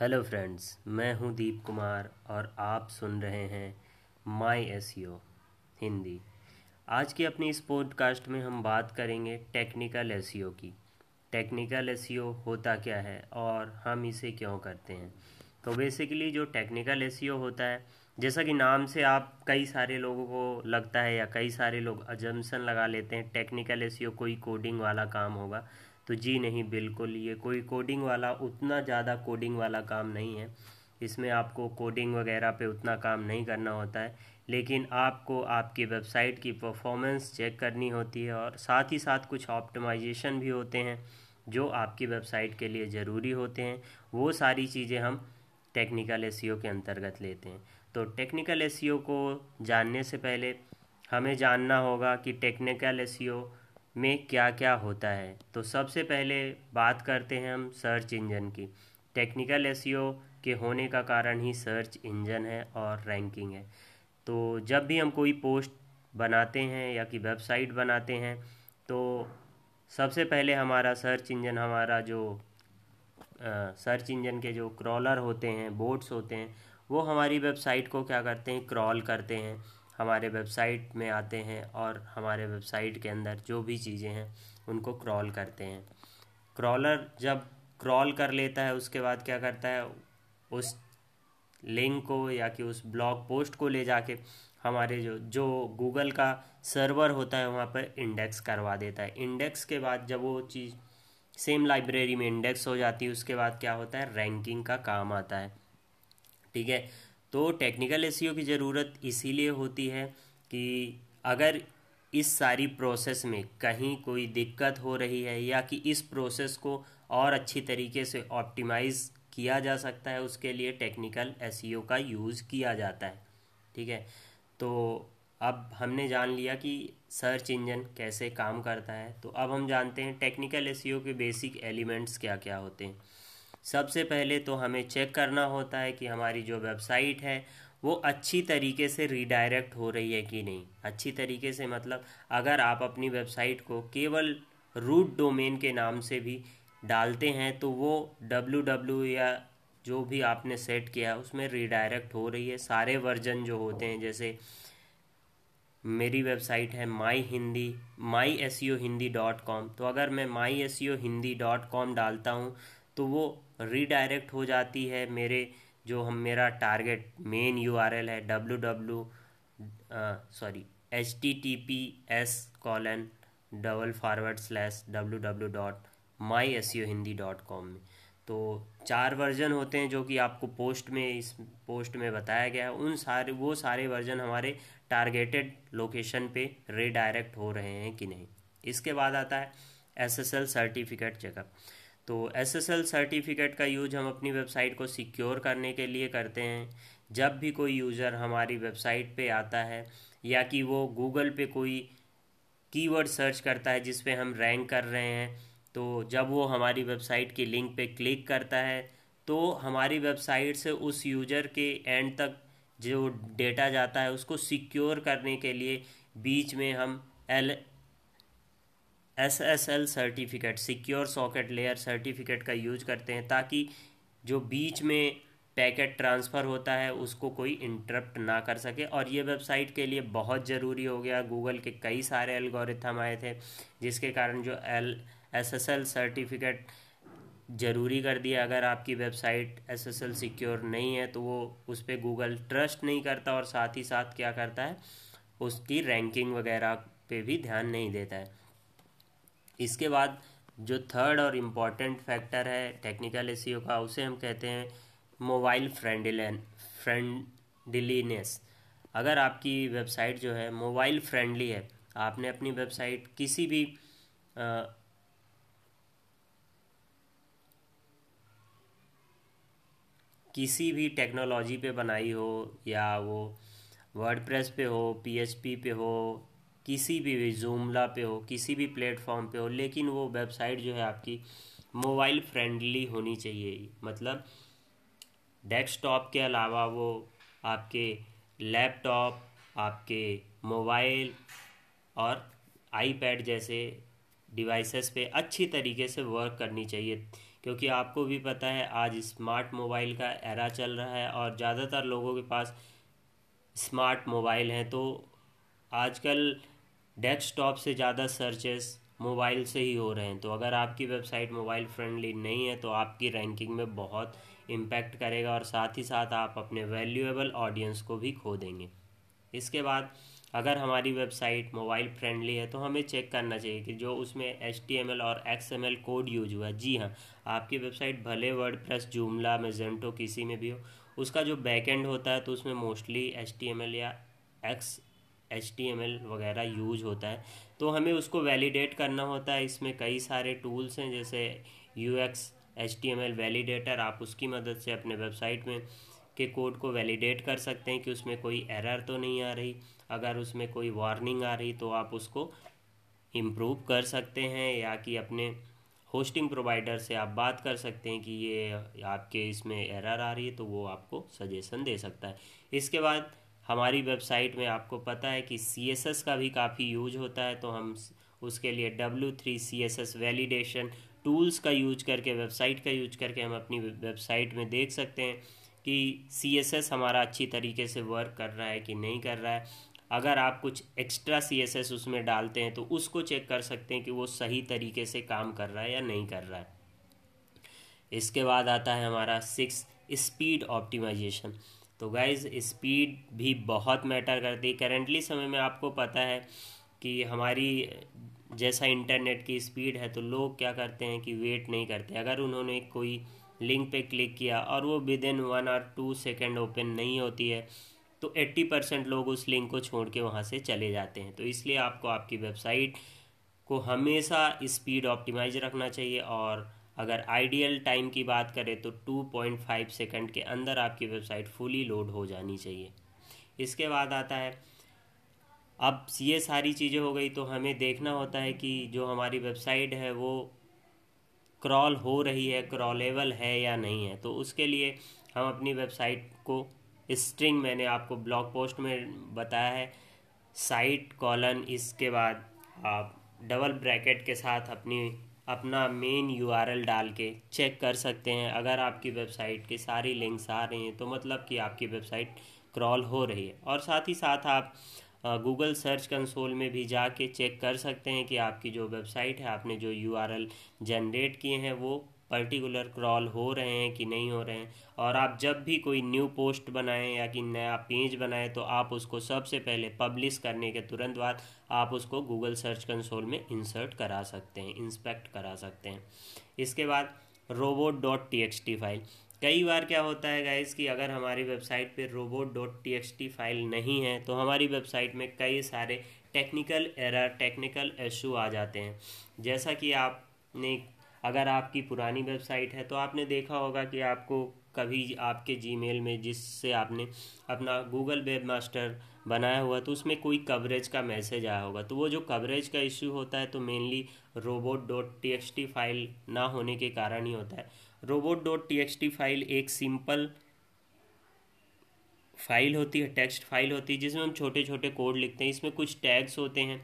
Hello friends मैं हूँ दीप कुमार और आप सुन रहे हैं माई एस हिंदी। आज की अपनी इस पॉडकास्ट में हम बात करेंगे टेक्निकल एस की। टेक्निकल एस होता क्या है और हम इसे क्यों करते हैं? तो बेसिकली जो टेक्निकल एस होता है, जैसा कि नाम से आप कई सारे लोगों को लगता है या कई सारे लोग अजम्सन लगा लेते हैं टेक्निकल एस कोई कोडिंग वाला काम होगा तो जी नहीं, बिल्कुल, ये कोई कोडिंग वाला, उतना ज़्यादा कोडिंग वाला काम नहीं है। इसमें आपको कोडिंग वगैरह पे उतना काम नहीं करना होता है, लेकिन आपको आपकी वेबसाइट की परफॉर्मेंस चेक करनी होती है और साथ ही साथ कुछ ऑप्टिमाइजेशन भी होते हैं, जो आपकी वेबसाइट के लिए ज़रूरी होते हैं। वो सारी चीज़ें हम टेक्निकल एस के अंतर्गत लेते हैं। तो टेक्निकल एस को जानने से पहले हमें जानना होगा कि टेक्निकल एस में क्या क्या होता है। तो सबसे पहले बात करते हैं हम सर्च इंजन की। टेक्निकल एस के होने का कारण ही सर्च इंजन है और रैंकिंग है। तो जब भी हम कोई पोस्ट बनाते हैं या कि वेबसाइट बनाते हैं तो सबसे पहले हमारा सर्च इंजन हमारा जो आ, सर्च इंजन के जो क्रॉलर होते हैं बोट्स होते हैं वो हमारी वेबसाइट को क्या करते हैं क्रॉल करते हैं। हमारे वेबसाइट में आते हैं और हमारे वेबसाइट के अंदर जो भी चीज़ें हैं, उनको क्रॉल करते हैं। क्रॉलर जब क्रॉल कर लेता है, उसके बाद क्या करता है, उस लिंक को या कि उस ब्लॉग पोस्ट को ले जाके हमारे जो जो गूगल का सर्वर होता है, वहाँ पर इंडेक्स करवा देता है। इंडेक्स के बाद जब वो चीज़, सेम लाइब्रेरी में इंडेक्स हो जाती है, उसके बाद क्या होता है, रैंकिंग का काम आता है। ठीक है? तो टेक्निकल एस की ज़रूरत इसीलिए होती है कि अगर इस सारी प्रोसेस में कहीं कोई दिक्कत हो रही है या कि इस प्रोसेस को और अच्छी तरीके से ऑप्टिमाइज़ किया जा सकता है, उसके लिए टेक्निकल एस का यूज़ किया जाता है। ठीक है? तो अब हमने जान लिया कि सर्च इंजन कैसे काम करता है। तो अब हम जानते हैं टेक्निकल एस के बेसिक एलिमेंट्स क्या क्या होते हैं। सबसे पहले तो हमें चेक करना होता है कि हमारी जो वेबसाइट है, वो अच्छी तरीके से रिडायरेक्ट हो रही है कि नहीं। अच्छी तरीके से मतलब अगर आप अपनी वेबसाइट को केवल रूट डोमेन के नाम से भी डालते हैं तो वो डब्ल्यू डब्ल्यू या जो भी आपने सेट किया है उसमें रिडायरेक्ट हो रही है। सारे वर्जन जो होते हैं, जैसे मेरी वेबसाइट है my Hindi my S Hindi dot com. तो अगर मैं my S Hindi dot com डालता हूँ तो वो रीडायरेक्ट हो जाती है मेरे जो हम, मेरा target main you R L है W W sorry H T T P S colon double forward slash W W dot my S U Hindi dot com में। तो चार वर्जन होते हैं जो कि आपको पोस्ट में, इस पोस्ट में बताया गया है। उन सारे, वो सारे वर्जन हमारे टारगेटेड लोकेशन पे रीडायरेक्ट हो रहे हैं कि नहीं। इसके बाद आता है S S L certificate checkup तो एसएसएल सर्टिफिकेट का यूज़ हम अपनी वेबसाइट को सिक्योर करने के लिए करते हैं। जब भी कोई यूज़र हमारी वेबसाइट पे आता है, या कि वो गूगल पे कोई कीवर्ड सर्च करता है जिस पे हम रैंक कर रहे हैं तो जब वो हमारी वेबसाइट की लिंक पे क्लिक करता है तो हमारी वेबसाइट से उस यूज़र के एंड तक जो डेटा जाता है उसको सिक्योर करने के लिए बीच में हम L S S L certificate secure socket layer certificate का यूज़ करते हैं ताकि जो बीच में पैकेट ट्रांसफ़र होता है, उसको कोई इंटरप्ट ना कर सके। और ये वेबसाइट के लिए बहुत ज़रूरी हो गया। गूगल के कई सारे एल्गोरिथम आए थे, जिसके कारण जो L S S L certificate ज़रूरी कर दिया। अगर आपकी website S S L secure नहीं है तो वो उस पर गूगल ट्रस्ट नहीं करता और साथ ही साथ क्या करता है? उसकी रैंकिंग वगैरह पे भी ध्यान नहीं देता है। इसके बाद जो थर्ड और इंपॉर्टेंट फैक्टर है टेक्निकल एस का उसे हम कहते हैं मोबाइल फ्रेंडली फ्रेंडलीनेस अगर आपकी वेबसाइट जो है मोबाइल फ्रेंडली है आपने अपनी वेबसाइट किसी भी आ, किसी भी टेक्नोलॉजी पे बनाई हो या वो वर्डप्रेस पे हो पीएचपी पे हो किसी भी जूमला पे हो, किसी भी प्लेटफॉर्म पे हो, लेकिन वो वेबसाइट जो है आपकी मोबाइल फ्रेंडली होनी चाहिए। मतलब डेस्कटॉप के अलावा वो आपके लैपटॉप आपके मोबाइल और आईपैड जैसे डिवाइसेस पे अच्छी तरीके से वर्क करनी चाहिए। क्योंकि आपको भी पता है, आज स्मार्ट मोबाइल का एरा चल रहा है और ज़्यादातर लोगों के पास स्मार्ट मोबाइल हैं तो आजकल डेस्कटॉप से ज़्यादा सर्चेस मोबाइल से ही हो रहे हैं। तो अगर आपकी वेबसाइट मोबाइल फ्रेंडली नहीं है तो आपकी रैंकिंग में बहुत इम्पैक्ट करेगा और साथ ही साथ आप अपने वैल्यूएबल ऑडियंस को भी खो देंगे। इसके बाद अगर हमारी वेबसाइट मोबाइल फ्रेंडली है तो हमें चेक करना चाहिए कि जो उसमें एचटीएमएल और एक्सएमएल कोड यूज़ हुआ जी हाँ आपकी वेबसाइट भले वर्ड प्रेस जूमला मेजेंटो किसी में भी हो, उसका जो बैकएंड होता है तो उसमें मोस्टली एचटीएमएल या एक्स HTML वगैरह यूज़ होता है तो हमें उसको वैलिडेट करना होता है। इसमें कई सारे टूल्स हैं, जैसे यू एक्स एच वैलिडेटर आप उसकी मदद से अपने वेबसाइट में के कोड को वैलिडेट कर सकते हैं कि उसमें कोई एरर तो नहीं आ रही। अगर उसमें कोई वार्निंग आ रही तो आप उसको इम्प्रूव कर सकते हैं, या कि अपने होस्टिंग प्रोवाइडर से आप बात कर सकते हैं कि ये आपके इसमें एरर आ रही है तो वो आपको सजेशन दे सकता है। इसके बाद हमारी वेबसाइट में आपको पता है कि सी एस एस का भी काफ़ी यूज़ होता है तो हम उसके लिए W three C S S validation tools का यूज़ करके, वेबसाइट का यूज़ करके हम अपनी वेबसाइट में देख सकते हैं कि सी एस एस हमारा अच्छी तरीके से वर्क कर रहा है कि नहीं कर रहा है। अगर आप कुछ एक्स्ट्रा सी एस एस उसमें डालते हैं तो उसको चेक कर सकते हैं कि वो सही तरीके से काम कर रहा है या नहीं कर रहा है। इसके बाद आता है हमारा सिक्स स्पीड ऑप्टिमाइजेशन तो गाइज़ स्पीड भी बहुत मैटर करती है। करेंटली समय में आपको पता है कि हमारी, जैसा इंटरनेट की स्पीड है तो लोग क्या करते हैं कि वेट नहीं करते। अगर उन्होंने कोई लिंक पे क्लिक किया और वो विद इन वन और टू सेकेंड ओपन नहीं होती है तो एट्टी परसेंट लोग उस लिंक को छोड़ के वहाँ से चले जाते हैं। तो इसलिए आपको आपकी वेबसाइट को हमेशा स्पीड ऑप्टिमाइज रखना चाहिए और अगर आइडियल टाइम की बात करें तो 2.5 सेकंड के अंदर आपकी वेबसाइट फुली लोड हो जानी चाहिए। इसके बाद आता है, अब ये सारी चीज़ें हो गई तो हमें देखना होता है कि जो हमारी वेबसाइट है वो क्रॉल हो रही है, क्रॉलेबल है या नहीं है। तो उसके लिए हम अपनी वेबसाइट को स्ट्रिंग मैंने आपको ब्लॉग पोस्ट में बताया है, साइट कॉलन, इसके बाद आप डबल ब्रैकेट के साथ अपनी अपना मेन यूआरएल डाल के चेक कर सकते हैं। अगर आपकी वेबसाइट के सारी लिंक्स आ रही हैं तो मतलब कि आपकी वेबसाइट क्रॉल हो रही है। और साथ ही साथ आप गूगल सर्च कंसोल में भी जाके चेक कर सकते हैं कि आपकी जो वेबसाइट है, आपने जो यूआरएल जनरेट किए हैं, वो पर्टिकुलर क्रॉल हो रहे हैं कि नहीं हो रहे हैं। और आप जब भी कोई न्यू पोस्ट बनाएँ या कि नया पेज बनाएँ तो आप उसको सबसे पहले पब्लिश करने के तुरंत बाद आप उसको गूगल सर्च कंसोल में इंसर्ट करा सकते हैं इंस्पेक्ट करा सकते हैं। इसके बाद robot dot T X T file कई बार क्या होता है गाइस कि अगर हमारी वेबसाइट पे robot dot T X T file नहीं है तो हमारी वेबसाइट में कई सारे टेक्निकल एरर टेक्निकल इशू आ जाते हैं। जैसा कि आपने अगर आपकी पुरानी वेबसाइट है तो आपने देखा होगा कि आपको कभी आपके जीमेल में जिससे आपने अपना गूगल वेब मास्टर बनाया हुआ तो उसमें कोई कवरेज का मैसेज आया होगा। तो वो जो कवरेज का इश्यू होता है तो mainly robot dot T file ना होने के कारण ही होता है। रोबोट डॉट टी फ़ाइल एक सिंपल फ़ाइल होती है टेक्स्ट फ़ाइल होती है, जिसमें हम छोटे छोटे कोड लिखते हैं। इसमें कुछ टैग्स होते हैं,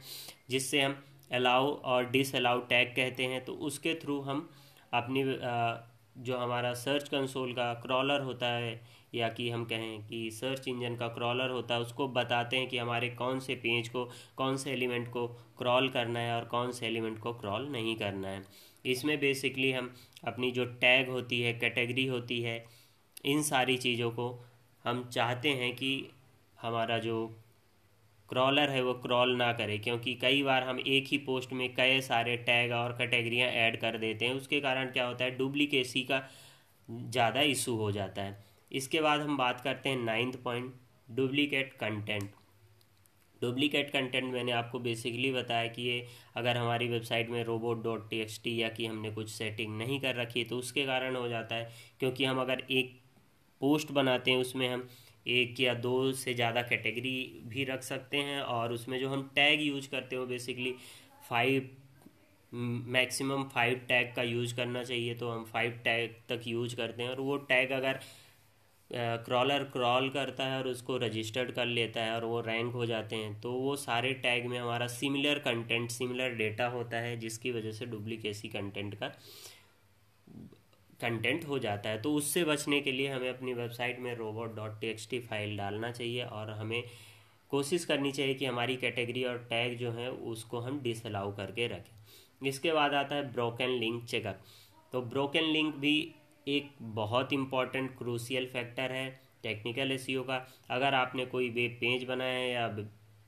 जिससे हम अलाउ और डिस अलाउ टैग कहते हैं तो उसके थ्रू हम अपनी जो हमारा सर्च कंसोल का क्रॉलर होता है, या कि हम कहें कि सर्च इंजन का क्रॉलर होता है, उसको बताते हैं कि हमारे कौन से पेज को, कौन से एलिमेंट को क्रॉल करना है और कौन से एलिमेंट को क्रॉल नहीं करना है। इसमें बेसिकली हम अपनी जो टैग होती है कैटेगरी होती है, इन सारी चीज़ों को हम चाहते हैं कि हमारा जो क्रॉलर है, वो क्रॉल ना करे, क्योंकि कई बार हम एक ही पोस्ट में कई सारे टैग और कैटेगरियाँ ऐड कर देते हैं। उसके कारण क्या होता है डुप्लीकेसी का ज़्यादा इशू हो जाता है। इसके बाद हम बात करते हैं ninth point duplicate content duplicate content मैंने आपको बेसिकली बताया कि ये अगर हमारी वेबसाइट में robot dot T X T या कि हमने कुछ सेटिंग नहीं कर रखी है तो उसके कारण हो जाता है। क्योंकि हम अगर एक पोस्ट बनाते हैं, उसमें हम एक या दो से ज़्यादा कैटेगरी भी रख सकते हैं और उसमें जो हम टैग यूज़ करते हो basically five maximum five tag का यूज़ करना चाहिए तो हम फाइव टैग तक यूज़ करते हैं। और वो टैग अगर क्रॉलर क्रॉल करता है और उसको रजिस्टर्ड कर लेता है और वो रैंक हो जाते हैं तो वो सारे टैग में हमारा सिमिलर कंटेंट सिमिलर डेटा होता है, जिसकी वजह से डुप्लीकेसी कंटेंट का कंटेंट हो जाता है तो उससे बचने के लिए हमें अपनी वेबसाइट में रोबोट डॉट टी फ़ाइल डालना चाहिए और हमें कोशिश करनी चाहिए कि हमारी कैटेगरी और टैग जो है, उसको हम डिसअलाउ करके रखें। इसके बाद आता है ब्रोकन लिंक चेकअप तो ब्रोकन लिंक भी एक बहुत इंपॉर्टेंट क्रूसियल फैक्टर है टेक्निकल एस का। अगर आपने कोई वेब पेज बनाया है या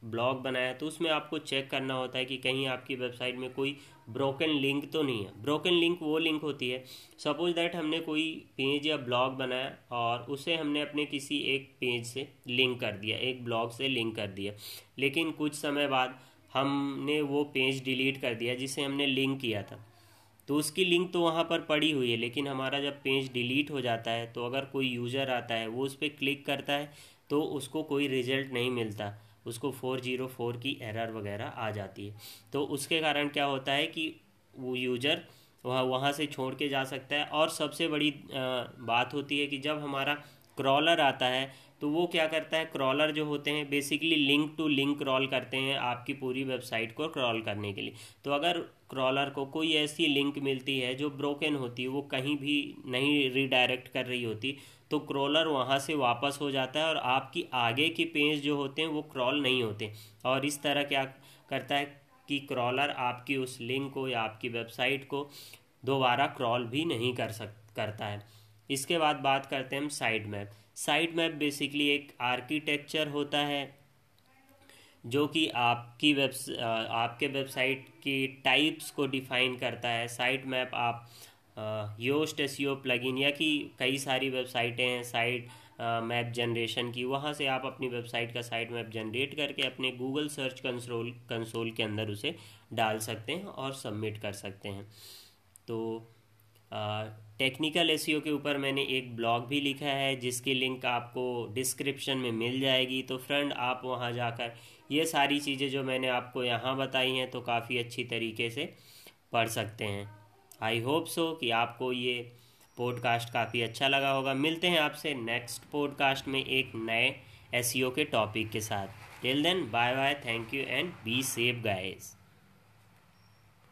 ब्लॉग बनाया तो उसमें आपको चेक करना होता है कि कहीं आपकी वेबसाइट में कोई ब्रोकन लिंक तो नहीं है। ब्रोकन लिंक वो लिंक होती है। सपोज़ दैट हमने कोई पेज या ब्लॉग बनाया और उसे हमने अपने किसी एक पेज से लिंक कर दिया, एक ब्लॉग से लिंक कर दिया। लेकिन कुछ समय बाद हमने वो पेज डिलीट कर दिया जिसे हमने लिंक किया था। तो उसकी लिंक तो वहाँ पर पड़ी हुई है, लेकिन हमारा जब पेज डिलीट हो जाता है तो अगर कोई यूज़र आता है, वो उस पर क्लिक करता है तो उसको कोई रिज़ल्ट नहीं मिलता। उसको फोर ज़ीरो फोर की एरर वगैरह आ जाती है। तो उसके कारण क्या होता है कि वो यूज़र वह, वहाँ से छोड़ के जा सकता है। और सबसे बड़ी बात होती है कि जब हमारा क्रॉलर आता है तो वो क्या करता है? क्रॉलर जो होते हैं basically link to link crawl करते हैं आपकी पूरी वेबसाइट को क्रॉल करने के लिए। तो अगर क्रॉलर को कोई ऐसी लिंक मिलती है जो ब्रोकन होती है, वो कहीं भी नहीं रिडायरेक्ट कर रही होती तो क्रॉलर वहाँ से वापस हो जाता है और आपकी आगे की पेज जो होते हैं, वो क्रॉल नहीं होते। और इस तरह क्या करता है कि क्रॉलर आपकी उस लिंक को या आपकी वेबसाइट को दोबारा क्रॉल भी नहीं कर सक, करता है। इसके बाद बात करते हैं हम site map site map basically एक आर्किटेक्चर होता है, जो कि आपकी वेब आपके वेबसाइट की टाइप्स को डिफाइन करता है। साइट मैप आप योस्ट एस यो प्लगइन या कि कई सारी वेबसाइटें हैं साइट मैप जनरेशन की। वहाँ से आप अपनी वेबसाइट का साइट मैप जनरेट करके अपने गूगल सर्च कंसोल कंसोल के अंदर उसे डाल सकते हैं और सबमिट कर सकते हैं। तो टेक्निकल एस के ऊपर मैंने एक ब्लॉग भी लिखा है, जिसकी लिंक आपको डिस्क्रिप्शन में मिल जाएगी। तो फ्रेंड, आप वहाँ जाकर ये सारी चीज़ें जो मैंने आपको यहाँ बताई हैं तो काफ़ी अच्छी तरीके से पढ़ सकते हैं। आई होप सो कि आपको ये पॉडकास्ट काफ़ी अच्छा लगा होगा। मिलते हैं आपसे नेक्स्ट पॉडकास्ट में एक नए एस के टॉपिक के साथ। Till then, bye bye, thank you, and be safe guys.